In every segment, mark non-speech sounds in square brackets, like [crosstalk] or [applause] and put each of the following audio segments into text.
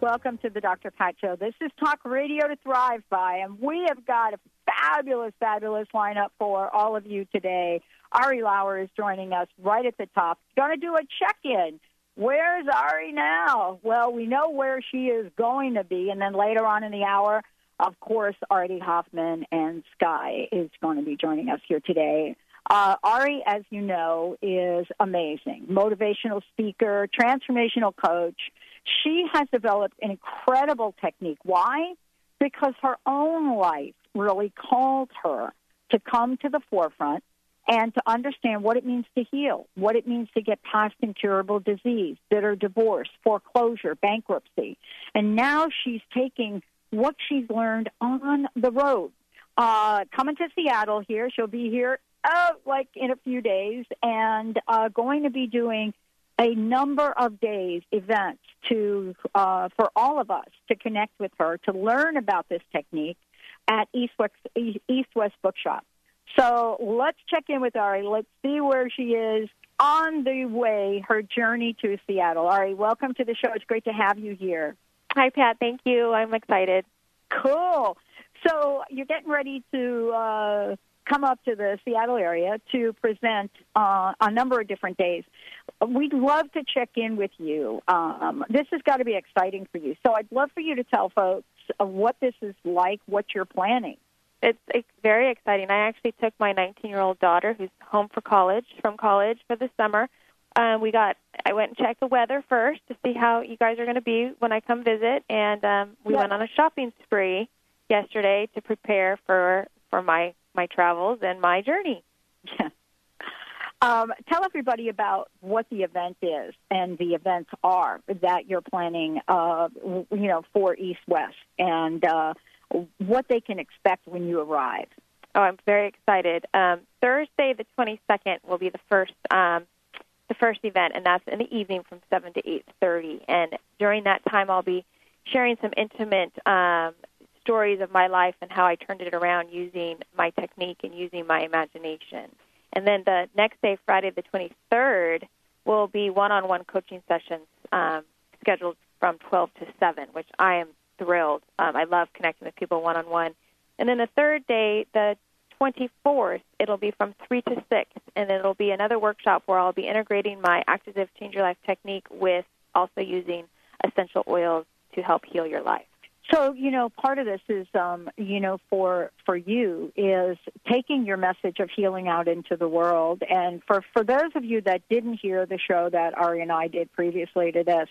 Welcome to the Dr. Pat Show. This is Talk Radio to Thrive by, and we have got a fabulous, fabulous lineup for all of you today. Ari Lauer is joining us right at the top. Going to do a check in. Where's Ari now? Well, we know where she is going to be, and then later on in the hour, of course, Artie Hoffman and Sky is going to be joining us here today. Uh, Ari, as you know, is amazing. Motivational speaker, transformational coach. She has developed an incredible technique. Why? Because her own life really called her to come to the forefront and to understand what it means to heal, what it means to get past incurable disease, bitter divorce, foreclosure, bankruptcy. And now she's taking what she's learned on the road. Uh, coming to Seattle here. She'll be here uh, like in a few days and uh, going to be doing a number of days events to uh, for all of us to connect with her to learn about this technique at East West, East West Bookshop. So let's check in with Ari. Let's see where she is on the way, her journey to Seattle. Ari, welcome to the show. It's great to have you here. Hi, Pat. Thank you. I'm excited. Cool. So you're getting ready to uh, come up to the Seattle area to present uh, a number of different days. We'd love to check in with you. Um, this has got to be exciting for you. So I'd love for you to tell folks of what this is like, what you're planning. It's, it's very exciting. I actually took my 19 year old daughter, who's home for college, from college for the summer. Um, we got. I went and checked the weather first to see how you guys are going to be when I come visit, and um, we went on a shopping spree yesterday to prepare for for my my travels and my journey. Um, tell everybody about what the event is and the events are that you're planning, uh, you know, for East West and uh, what they can expect when you arrive. Oh, I'm very excited. Um, Thursday, the 22nd, will be the first um, the first event, and that's in the evening from 7 to 8:30. And during that time, I'll be sharing some intimate um, stories of my life and how I turned it around using my technique and using my imagination. And then the next day, Friday the 23rd, will be one-on-one coaching sessions um, scheduled from 12 to 7, which I am thrilled. Um, I love connecting with people one-on-one. And then the third day, the 24th, it'll be from 3 to 6, and it'll be another workshop where I'll be integrating my Active Change Your Life technique with also using essential oils to help heal your life. So, you know, part of this is, um, you know, for for you is taking your message of healing out into the world. And for for those of you that didn't hear the show that Ari and I did previously to this,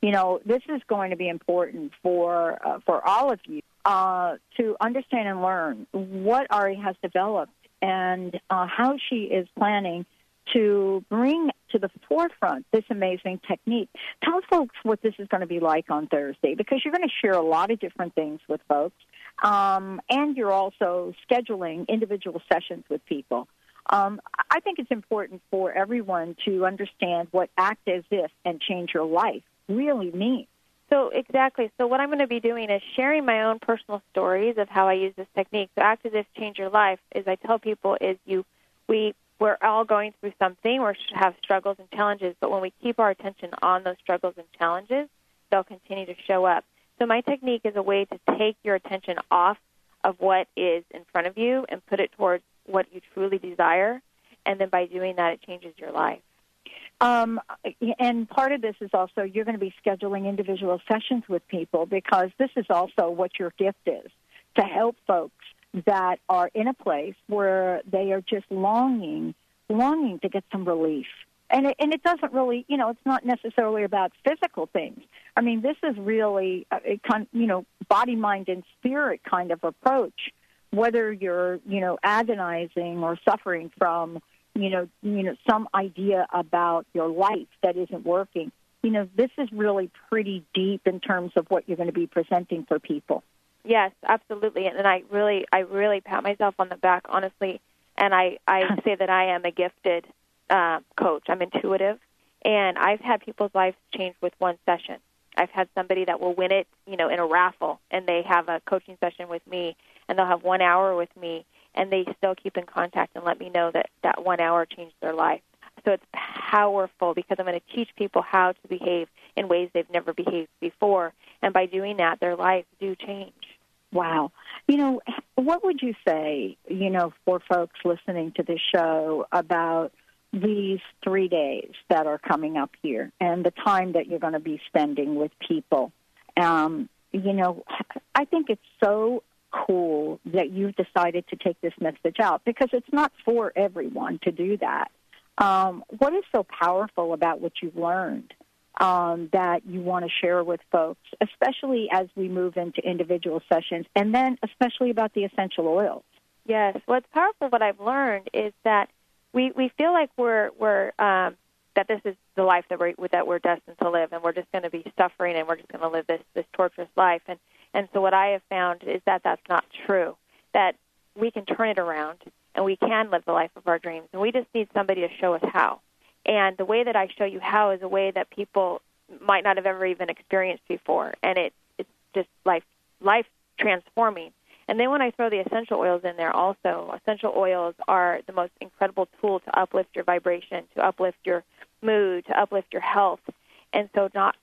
you know, this is going to be important for uh, for all of you uh, to understand and learn what Ari has developed and uh, how she is planning to bring to the forefront this amazing technique. Tell folks what this is going to be like on Thursday because you're going to share a lot of different things with folks. Um, and you're also scheduling individual sessions with people. Um, I think it's important for everyone to understand what act as if and change your life really means. So exactly. So what I'm going to be doing is sharing my own personal stories of how I use this technique. So act as if change your life is I tell people is you we we're all going through something or have struggles and challenges, but when we keep our attention on those struggles and challenges, they'll continue to show up. So my technique is a way to take your attention off of what is in front of you and put it towards what you truly desire. And then by doing that, it changes your life. Um, and part of this is also you're going to be scheduling individual sessions with people because this is also what your gift is to help folks that are in a place where they are just longing, longing to get some relief. And it, and it doesn't really, you know, it's not necessarily about physical things. I mean, this is really a, a you know, body, mind, and spirit kind of approach. Whether you're, you know, agonizing or suffering from, you know, you know, some idea about your life that isn't working. You know, this is really pretty deep in terms of what you're going to be presenting for people. Yes, absolutely. And I really, I really pat myself on the back, honestly. And I, I say that I am a gifted uh, coach. I'm intuitive, and I've had people's lives change with one session. I've had somebody that will win it, you know, in a raffle, and they have a coaching session with me, and they'll have one hour with me, and they still keep in contact and let me know that that one hour changed their life. So it's powerful because I'm going to teach people how to behave in ways they've never behaved before, and by doing that, their lives do change. Wow. You know, what would you say, you know, for folks listening to this show about these three days that are coming up here and the time that you're going to be spending with people? Um, you know, I think it's so cool that you've decided to take this message out because it's not for everyone to do that. Um, what is so powerful about what you've learned? Um, that you want to share with folks, especially as we move into individual sessions, and then especially about the essential oils. Yes, what's powerful, what I've learned is that we we feel like we're we're um, that this is the life that we're that we're destined to live, and we're just going to be suffering, and we're just going to live this this torturous life. And and so what I have found is that that's not true. That we can turn it around, and we can live the life of our dreams, and we just need somebody to show us how. And the way that I show you how is a way that people might not have ever even experienced before, and it it's just life life transforming. And then when I throw the essential oils in there, also essential oils are the most incredible tool to uplift your vibration, to uplift your mood, to uplift your health. And so not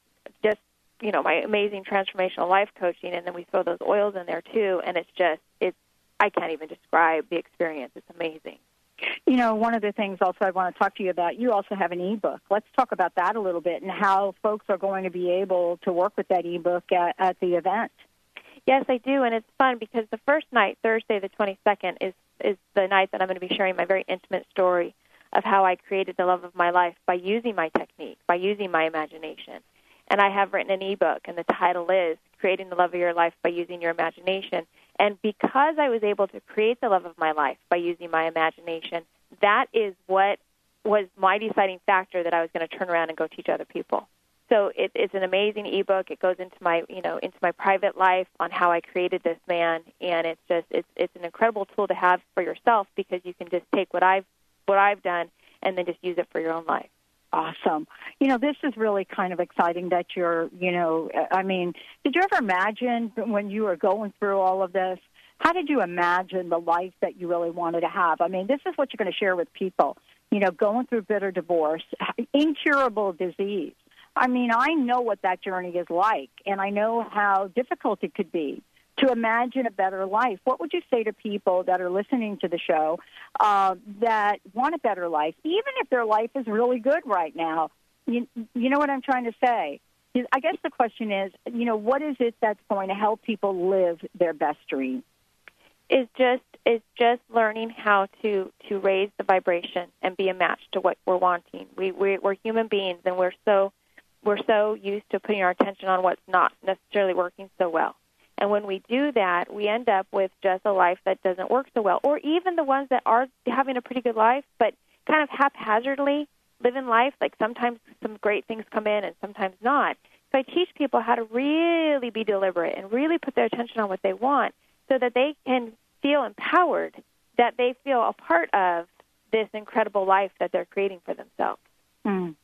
just you know my amazing transformational life coaching, and then we throw those oils in there too, and it's just it's I can't even describe the experience. It's amazing. You know, one of the things also I want to talk to you about, you also have an ebook. Let's talk about that a little bit and how folks are going to be able to work with that ebook at, at the event. Yes, I do, and it's fun because the first night, Thursday the 22nd, is is the night that I'm going to be sharing my very intimate story of how I created the love of my life by using my technique, by using my imagination. And I have written an ebook, and the title is Creating the Love of Your Life by Using Your Imagination. And because I was able to create the love of my life by using my imagination, that is what was my deciding factor that I was going to turn around and go teach other people. So it, it's an amazing ebook. It goes into my, you know, into my private life on how I created this man, and it's just it's it's an incredible tool to have for yourself because you can just take what I've what I've done and then just use it for your own life. Awesome. You know, this is really kind of exciting that you're, you know, I mean, did you ever imagine when you were going through all of this? How did you imagine the life that you really wanted to have? I mean, this is what you're going to share with people. You know, going through bitter divorce, incurable disease. I mean, I know what that journey is like, and I know how difficult it could be to imagine a better life. What would you say to people that are listening to the show uh, that want a better life, even if their life is really good right now? You, you know what I'm trying to say? I guess the question is, you know, what is it that's going to help people live their best dream? Is just is just learning how to to raise the vibration and be a match to what we're wanting. We, we we're human beings, and we're so we're so used to putting our attention on what's not necessarily working so well. And when we do that, we end up with just a life that doesn't work so well, or even the ones that are having a pretty good life, but kind of haphazardly living life. Like sometimes some great things come in and sometimes not. So I teach people how to really be deliberate and really put their attention on what they want so that they can feel empowered, that they feel a part of this incredible life that they're creating for themselves. Mm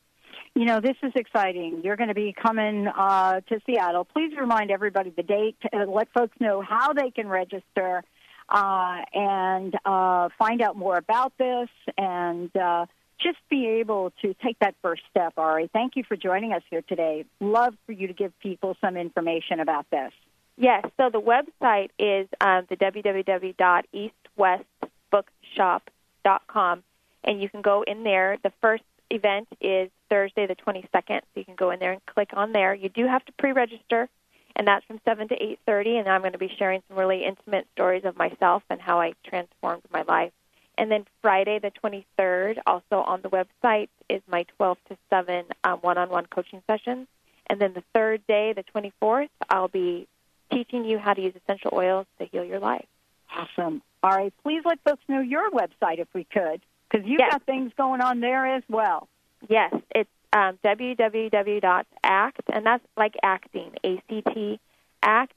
you know, this is exciting. You're going to be coming uh, to Seattle. Please remind everybody the date, uh, let folks know how they can register uh, and uh, find out more about this and uh, just be able to take that first step, Ari. Thank you for joining us here today. Love for you to give people some information about this. Yes, so the website is um, the www.eastwestbookshop.com, and you can go in there. The first event is Thursday, the 22nd, so you can go in there and click on there. You do have to pre-register, and that's from 7 to 8.30, and I'm going to be sharing some really intimate stories of myself and how I transformed my life. And then Friday, the 23rd, also on the website, is my 12 to 7 um, one-on-one coaching sessions. And then the third day, the 24th, I'll be teaching you how to use essential oils to heal your life. Awesome. All right, please let folks know your website if we could, because you've yes. got things going on there as well. Yes, it's um, www.act, and that's like acting, A-C-T, act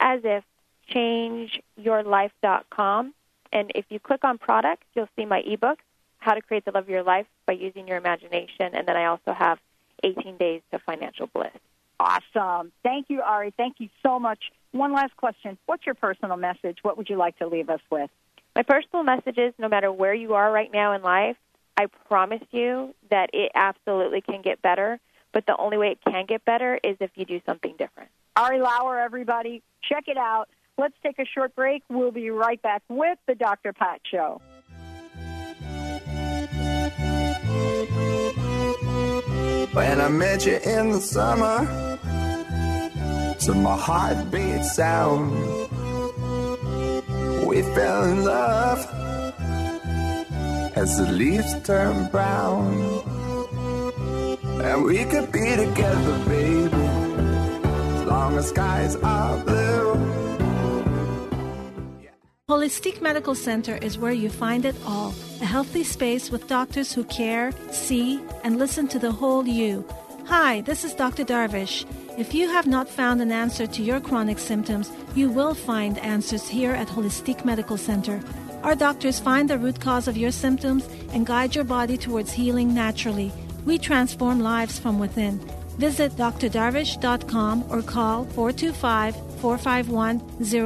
as if changeyourlife.com. And if you click on products, you'll see my ebook, How to Create the Love of Your Life by Using Your Imagination. And then I also have 18 Days to Financial Bliss. Awesome. Thank you, Ari. Thank you so much. One last question. What's your personal message? What would you like to leave us with? My personal message is no matter where you are right now in life, I promise you that it absolutely can get better. But the only way it can get better is if you do something different. Ari Lauer, everybody, check it out. Let's take a short break. We'll be right back with the Dr. Pat Show. When I met you in the summer, to my heartbeat sound, we fell in love as the leaves turn brown. And we could be together, baby, as long as skies are blue. Holistic Medical Center is where you find it all a healthy space with doctors who care, see, and listen to the whole you. Hi, this is Dr. Darvish. If you have not found an answer to your chronic symptoms, you will find answers here at Holistic Medical Center. Our doctors find the root cause of your symptoms and guide your body towards healing naturally. We transform lives from within. Visit drdarvish.com or call 425 451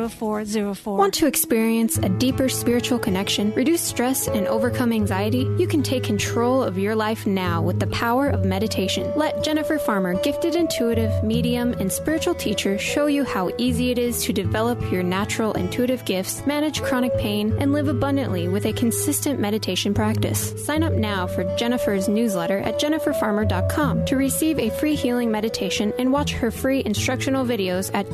0404. Want to experience a deeper spiritual connection, reduce stress, and overcome anxiety? You can take control of your life now with the power of meditation. Let Jennifer Farmer, gifted intuitive, medium, and spiritual teacher, show you how easy it is to develop your natural intuitive gifts, manage chronic pain, and live abundantly with a consistent meditation practice. Sign up now for Jennifer's newsletter at jenniferfarmer.com to receive a free healing meditation and watch her free instructional videos at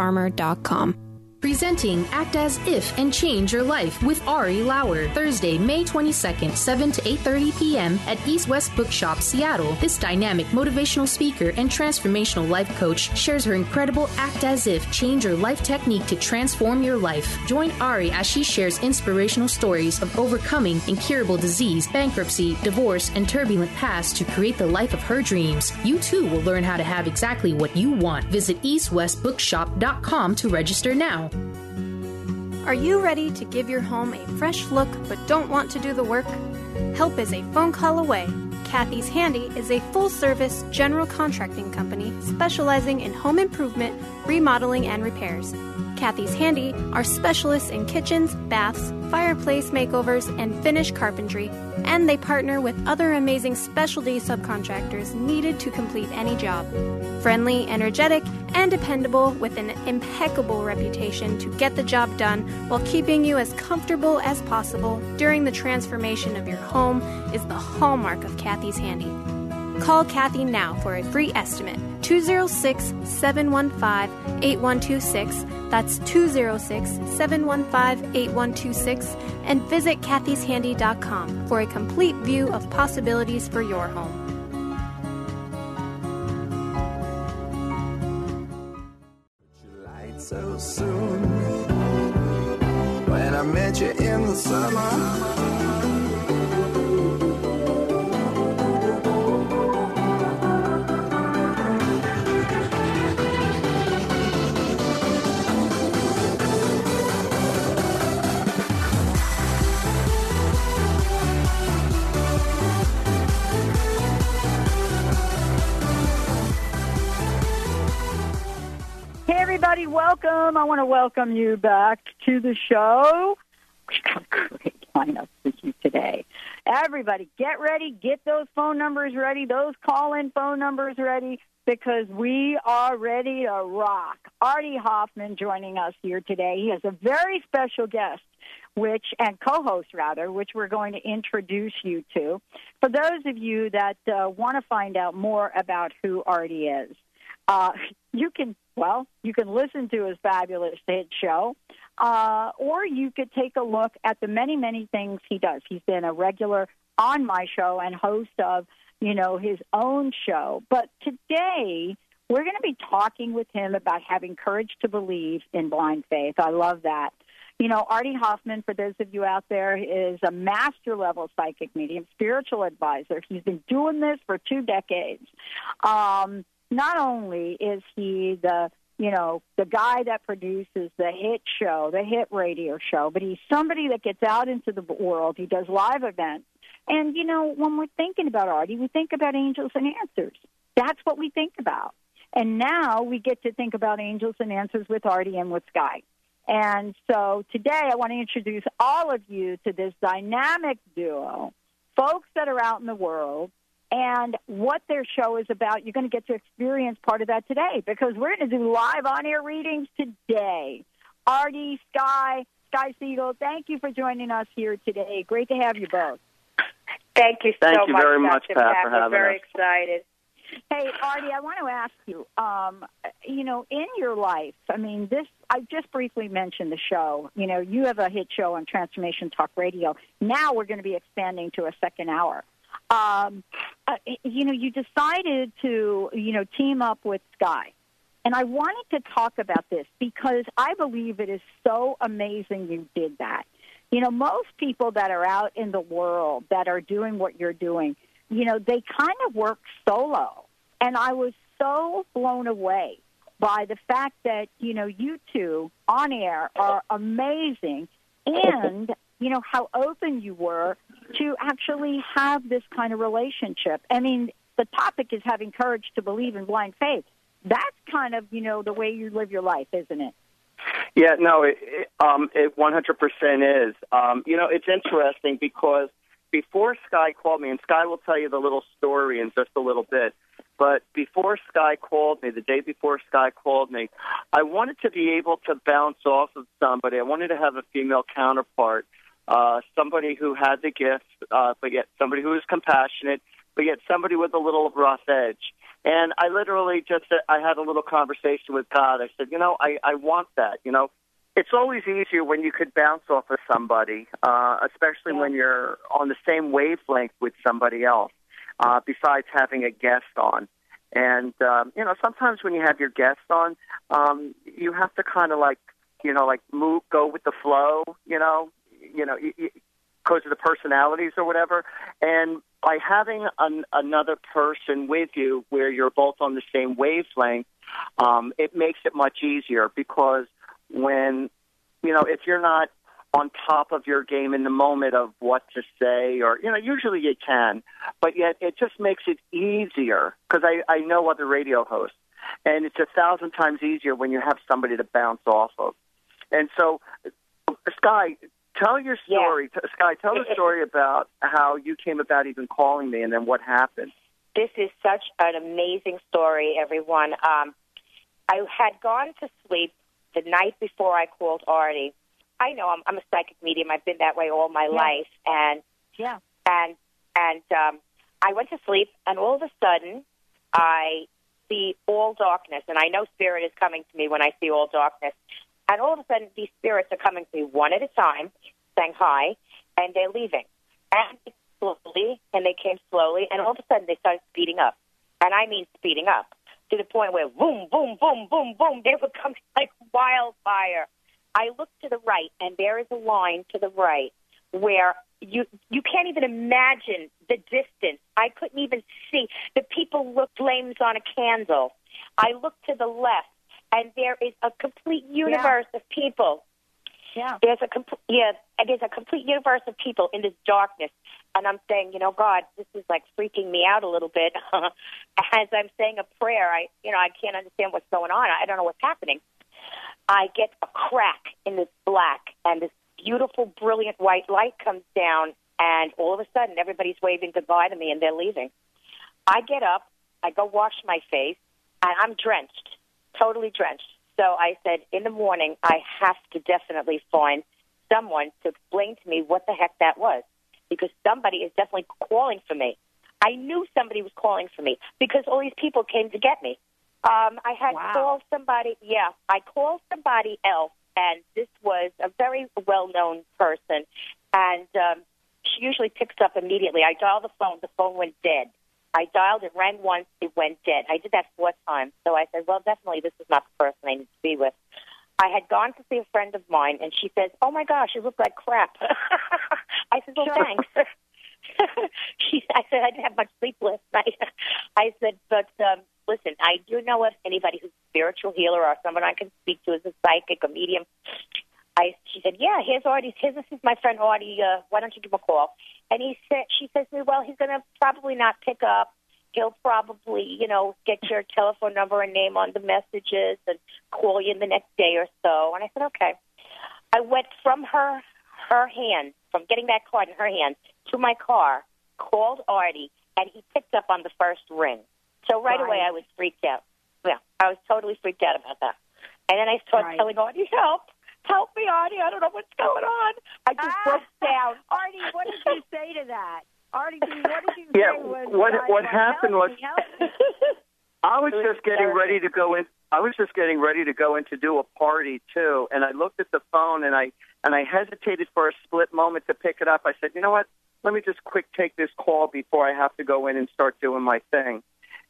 jenniferfarmer.com. Presenting Act As If and Change Your Life with Ari Lauer. Thursday, May 22nd, 7 to 8.30 p.m. at East West Bookshop, Seattle. This dynamic motivational speaker and transformational life coach shares her incredible Act As If, Change Your Life technique to transform your life. Join Ari as she shares inspirational stories of overcoming incurable disease, bankruptcy, divorce, and turbulent past to create the life of her dreams. You too will learn how to have exactly what you want. Visit eastwestbookshop.com to register now. Are you ready to give your home a fresh look but don't want to do the work? Help is a phone call away. Kathy's Handy is a full service general contracting company specializing in home improvement, remodeling, and repairs. Kathy's Handy are specialists in kitchens, baths, fireplace makeovers, and finish carpentry, and they partner with other amazing specialty subcontractors needed to complete any job. Friendly, energetic, and dependable with an impeccable reputation to get the job done while keeping you as comfortable as possible during the transformation of your home is the hallmark of Kathy's Handy. Call Kathy now for a free estimate 206 715 8126. That's 206 715 8126. And visit kathyshandy.com for a complete view of possibilities for your home. So soon. When I met you in the summer. Hey, everybody, welcome. I want to welcome you back to the show. We've got a great lineup for you today. Everybody, get ready, get those phone numbers ready, those call in phone numbers ready, because we are ready to rock. Artie Hoffman joining us here today. He has a very special guest which and co-host rather, which we're going to introduce you to. For those of you that uh, want to find out more about who Artie is, uh, you can well, you can listen to his fabulous hit show, uh, or you could take a look at the many many things he does. He's been a regular on my show and host of you know his own show, but today. We're going to be talking with him about having courage to believe in blind faith. I love that. You know, Artie Hoffman, for those of you out there, is a master level psychic medium, spiritual advisor. He's been doing this for two decades. Um, not only is he the you know, the guy that produces the hit show, the hit radio show, but he's somebody that gets out into the world. He does live events. And, you know, when we're thinking about Artie, we think about angels and answers. That's what we think about. And now we get to think about angels and answers with Artie and with Sky. And so today I want to introduce all of you to this dynamic duo, folks that are out in the world, and what their show is about. You're going to get to experience part of that today because we're going to do live on air readings today. Artie, Sky, Sky Siegel, thank you for joining us here today. Great to have you both. Thank you thank you much, very much, Dr. Pat, Pat. for We're having very us. excited. Hey, Artie, I want to ask you, um, you know, in your life, I mean, this, I just briefly mentioned the show. You know, you have a hit show on Transformation Talk Radio. Now we're going to be expanding to a second hour. Um, uh, you know, you decided to, you know, team up with Sky. And I wanted to talk about this because I believe it is so amazing you did that. You know, most people that are out in the world that are doing what you're doing, you know, they kind of work solo. And I was so blown away by the fact that, you know, you two on air are amazing and, you know, how open you were to actually have this kind of relationship. I mean, the topic is having courage to believe in blind faith. That's kind of, you know, the way you live your life, isn't it? Yeah, no, it, it, um, it 100% is. Um, you know, it's interesting because before Sky called me, and Sky will tell you the little story in just a little bit, but before Sky called me, the day before Sky called me, I wanted to be able to bounce off of somebody. I wanted to have a female counterpart, uh, somebody who had the gift, uh, but yet somebody who was compassionate, but yet somebody with a little rough edge. And I literally just I had a little conversation with God. I said, you know, I I want that. You know, it's always easier when you could bounce off of somebody, uh, especially when you're on the same wavelength with somebody else. Uh, besides having a guest on, and um, you know, sometimes when you have your guest on, um, you have to kind of like, you know, like move, go with the flow. You know, you know, because of the personalities or whatever. And by having an, another person with you where you're both on the same wavelength, um, it makes it much easier because when, you know, if you're not on top of your game in the moment of what to say or, you know, usually you can, but yet it just makes it easier because I, I know other radio hosts and it's a thousand times easier when you have somebody to bounce off of. And so, Sky, tell your story. T- Sky, tell the story about how you came about even calling me and then what happened. This is such an amazing story, everyone. Um, I had gone to sleep the night before I called Artie. I know I'm, I'm a psychic medium. I've been that way all my Yeah. life, and Yeah. and and um, I went to sleep, and all of a sudden, I see all darkness, and I know spirit is coming to me when I see all darkness. And all of a sudden, these spirits are coming to me one at a time, saying hi, and they're leaving. And slowly, and they came slowly, and all of a sudden, they started speeding up. And I mean speeding up to the point where boom, boom, boom, boom, boom, they were coming [laughs] like wildfire. I looked to the right, and there is a line to the right where you you can't even imagine the distance. I couldn't even see. The people looked flames on a candle. I looked to the left, and there is a complete universe of people. Yeah. There's a complete yeah, there's a complete universe of people in this darkness. And I'm saying, you know, God, this is like freaking me out a little bit. [laughs] As I'm saying a prayer, I you know, I can't understand what's going on. I don't know what's happening. I get a crack in this black and this beautiful, brilliant white light comes down, and all of a sudden, everybody's waving goodbye to me and they're leaving. I get up, I go wash my face, and I'm drenched, totally drenched. So I said, in the morning, I have to definitely find someone to explain to me what the heck that was, because somebody is definitely calling for me. I knew somebody was calling for me because all these people came to get me. Um, I had Wow. called somebody. Yeah, I called somebody else, and this was a very well-known person, and um, she usually picks up immediately. I dialed the phone. The phone went dead. I dialed it, rang once, it went dead. I did that four times. So I said, well, definitely this is not the person I need to be with. I had gone to see a friend of mine, and she says, oh, my gosh, you look like crap. [laughs] I said, well, thanks. [laughs] she, I said, I didn't have much sleep last [laughs] night. I said, but um, listen, I do know if anybody who's a spiritual healer or someone I can speak to as a psychic, a medium. I, she said, yeah, here's Artie. Here's, this is my friend Artie. Uh, why don't you give him a call? And he said, she says to me, well, he's going to probably not pick up. He'll probably, you know, get your telephone number and name on the messages and call you in the next day or so. And I said, okay. I went from her her hand, from getting that card in her hand to my car, called Artie, and he picked up on the first ring. So right, Right. away, I was freaked out. Yeah, I was totally freaked out about that. And then I started Right. telling Artie, help, help me, Artie. I don't know what's going on. I just Ah. broke down. [laughs] Artie, what did you say to that? Artie, what did you Yeah, say? Was, what- uh, what happened help was- me, help me. [laughs] I was was just getting hysterical. ready to go in. I was just getting ready to go in to do a party too, and I looked at the phone and I and I hesitated for a split moment to pick it up. I said, you know what? Let me just quick take this call before I have to go in and start doing my thing.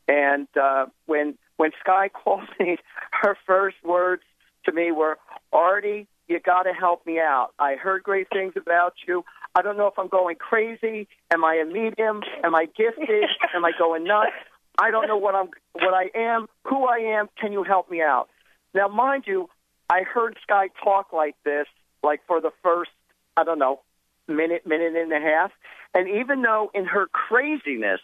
And uh, when when Sky [laughs] called me, her first words to me were, "Artie, you got to help me out. I heard great things about you. I don't know if I'm going crazy. Am I a medium? Am I gifted? [laughs] Am I going nuts? I don't know what I'm, what I am, who I am. Can you help me out?" Now, mind you, I heard Sky talk like this, like for the first, I don't know, minute, minute and a half, and even though in her craziness,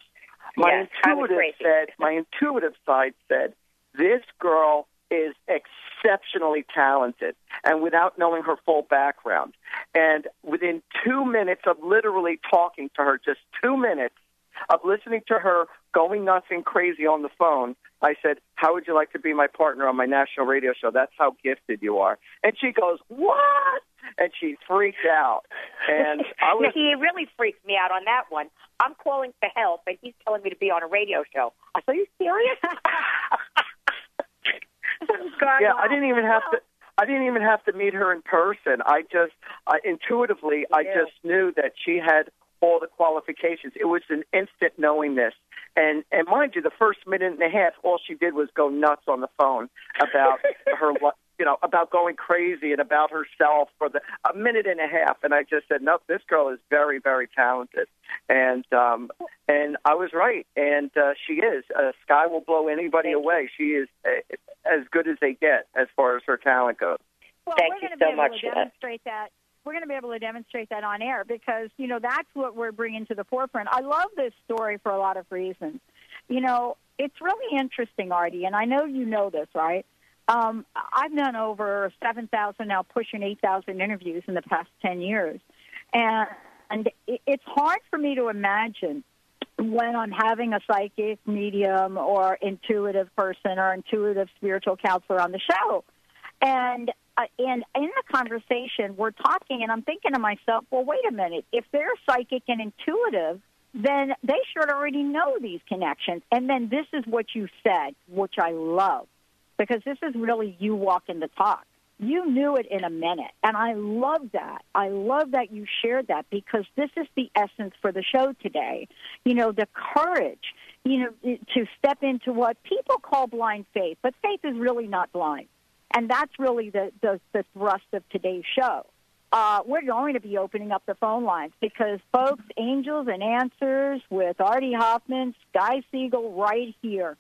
my Yes, intuitive said, my intuitive side said, this girl is exceptionally talented and without knowing her full background. And within two minutes of literally talking to her, just two minutes of listening to her going nuts and crazy on the phone, I said, How would you like to be my partner on my national radio show? That's how gifted you are. And she goes, What? And she freaked out. And [laughs] I was he really freaked me out on that one. I'm calling for help, and he's telling me to be on a radio show. I said, Are you serious? [laughs] Yeah. I didn't even have to. I didn't even have to meet her in person. I just uh, intuitively, I just knew that she had all the qualifications. It was an instant knowingness. and and mind you, the first minute and a half, all she did was go nuts on the phone about [laughs] her, you know, about going crazy and about herself for the a minute and a half. And I just said, nope, this girl is very, very talented, and um, and I was right, and uh, she is. Uh, Sky will blow anybody Thank you. away. She is uh, as good as they get as far as her talent goes. Well, Thank we're you going to so be able much to for that. demonstrate that. We're going to be able to demonstrate that on air because you know that's what we're bringing to the forefront. I love this story for a lot of reasons. You know, it's really interesting, Artie, and I know you know this, right? Um, I've done over seven thousand now, pushing eight thousand interviews in the past ten years, and and it- it's hard for me to imagine when I'm having a psychic, medium, or intuitive person or intuitive spiritual counselor on the show. And uh, and in the conversation, we're talking, and I'm thinking to myself, well, wait a minute. If they're psychic and intuitive, then they should already know these connections. And then this is what you said, which I love, because this is really you walking the talk. You knew it in a minute, and I love that. I love that you shared that because this is the essence for the show today. You know, the courage, you know, to step into what people call blind faith, but faith is really not blind. And that's really the, the, the thrust of today's show. Uh, we're going to be opening up the phone lines because, folks, Angels and Answers with Artie Hoffman, Sky Siegel, right here.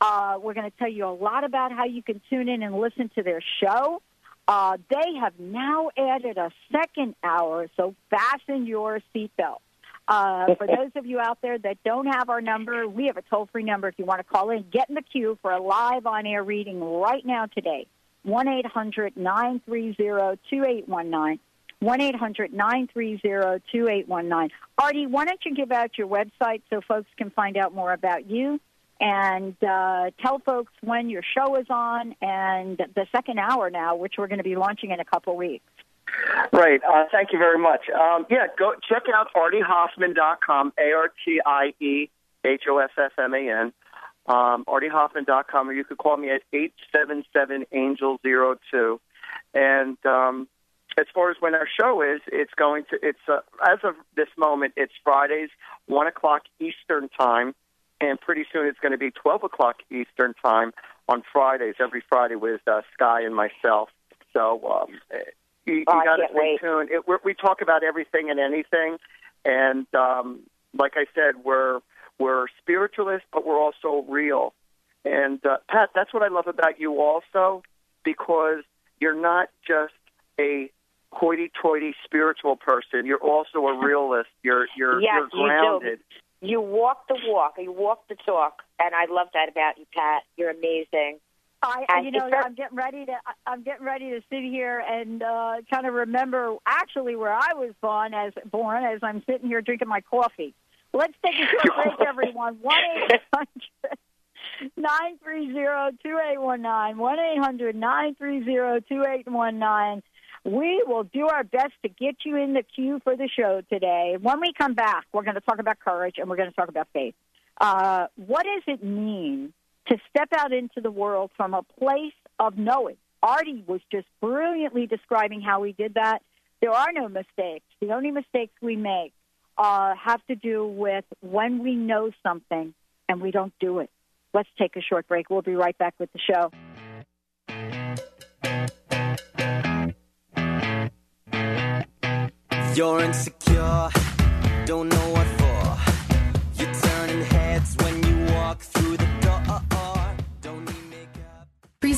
Uh, we're going to tell you a lot about how you can tune in and listen to their show. Uh, they have now added a second hour, so fasten your seatbelt. Uh, for [laughs] those of you out there that don't have our number, we have a toll free number if you want to call in. Get in the queue for a live on air reading right now today. 1 800 930 2819. 1 800 930 2819. Artie, why don't you give out your website so folks can find out more about you and uh, tell folks when your show is on and the second hour now, which we're going to be launching in a couple weeks. Right. Uh, thank you very much. Um, yeah, go check out artiehoffman.com, A R T I E H O S S M A N, um, artiehoffman.com, or you could call me at 877 Angel 02. And um, as far as when our show is, it's going to, it's uh, as of this moment, it's Fridays, 1 o'clock Eastern Time, and pretty soon it's going to be 12 o'clock Eastern Time on Fridays, every Friday with uh, Sky and myself. So um, you, you Oh, got to stay wait. tuned. It, we're, we talk about everything and anything, and um, like I said, we're we're spiritualists, but we're also real. And uh, Pat, that's what I love about you also, because you're not just a hoity-toity spiritual person. You're also a realist. You're you're yes, you're grounded. you. You walk the walk, you walk the talk, and I love that about you, Pat. You're amazing. I, and you know, I'm getting ready to. I'm getting ready to sit here and uh, kind of remember actually where I was born as born as I'm sitting here drinking my coffee. Let's take a short break, [laughs] everyone. One eight hundred. 930 2819 1 800 930 2819 we will do our best to get you in the queue for the show today. When we come back, we're going to talk about courage and we're going to talk about faith. Uh, what does it mean to step out into the world from a place of knowing? Artie was just brilliantly describing how we did that. There are no mistakes. The only mistakes we make uh, have to do with when we know something and we don't do it. Let's take a short break. We'll be right back with the show. You're insecure, don't know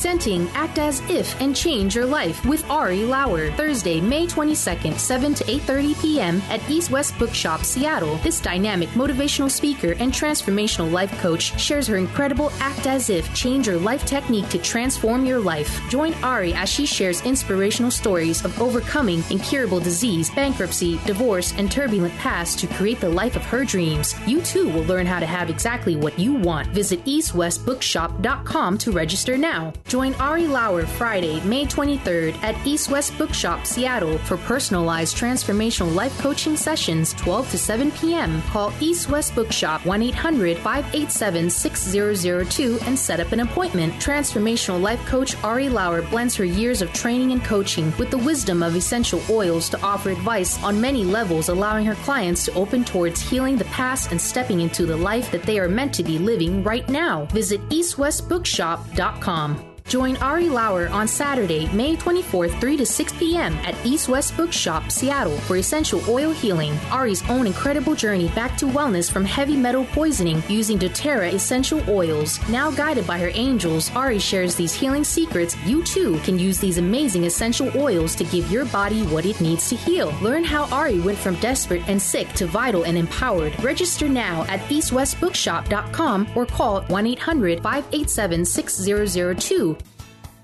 Presenting Act As If and Change Your Life with Ari Lauer. Thursday, May 22nd, 7 to 8.30 p.m. at East West Bookshop, Seattle. This dynamic motivational speaker and transformational life coach shares her incredible Act As If, Change Your Life technique to transform your life. Join Ari as she shares inspirational stories of overcoming incurable disease, bankruptcy, divorce, and turbulent past to create the life of her dreams. You too will learn how to have exactly what you want. Visit eastwestbookshop.com to register now. Join Ari Lauer Friday, May 23rd at East West Bookshop, Seattle for personalized transformational life coaching sessions 12 to 7 p.m. Call East West Bookshop 1 800 587 6002 and set up an appointment. Transformational life coach Ari Lauer blends her years of training and coaching with the wisdom of essential oils to offer advice on many levels, allowing her clients to open towards healing the past and stepping into the life that they are meant to be living right now. Visit eastwestbookshop.com. Join Ari Lauer on Saturday, May 24th, 3 to 6 p.m. at East West Bookshop, Seattle for essential oil healing. Ari's own incredible journey back to wellness from heavy metal poisoning using doTERRA essential oils. Now guided by her angels, Ari shares these healing secrets. You too can use these amazing essential oils to give your body what it needs to heal. Learn how Ari went from desperate and sick to vital and empowered. Register now at eastwestbookshop.com or call 1 800 587 6002.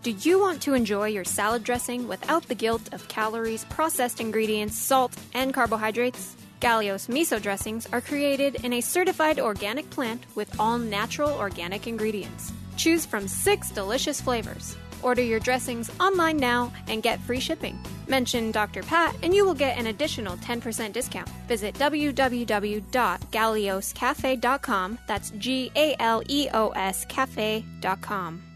Do you want to enjoy your salad dressing without the guilt of calories, processed ingredients, salt, and carbohydrates? Galeos miso dressings are created in a certified organic plant with all natural organic ingredients. Choose from six delicious flavors. Order your dressings online now and get free shipping. Mention Dr. Pat and you will get an additional 10% discount. Visit www.galeoscafe.com. That's G A L E O S cafe.com.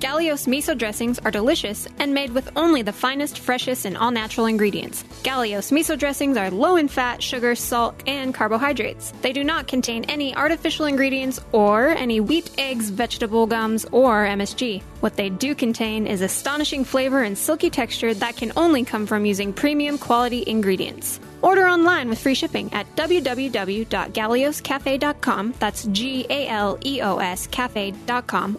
Galeos miso dressings are delicious and made with only the finest, freshest, and all natural ingredients. Galeos miso dressings are low in fat, sugar, salt, and carbohydrates. They do not contain any artificial ingredients or any wheat, eggs, vegetable gums, or MSG. What they do contain is astonishing flavor and silky texture that can only come from using premium quality ingredients. Order online with free shipping at www.galeoscafe.com. That's G A L E O S cafe.com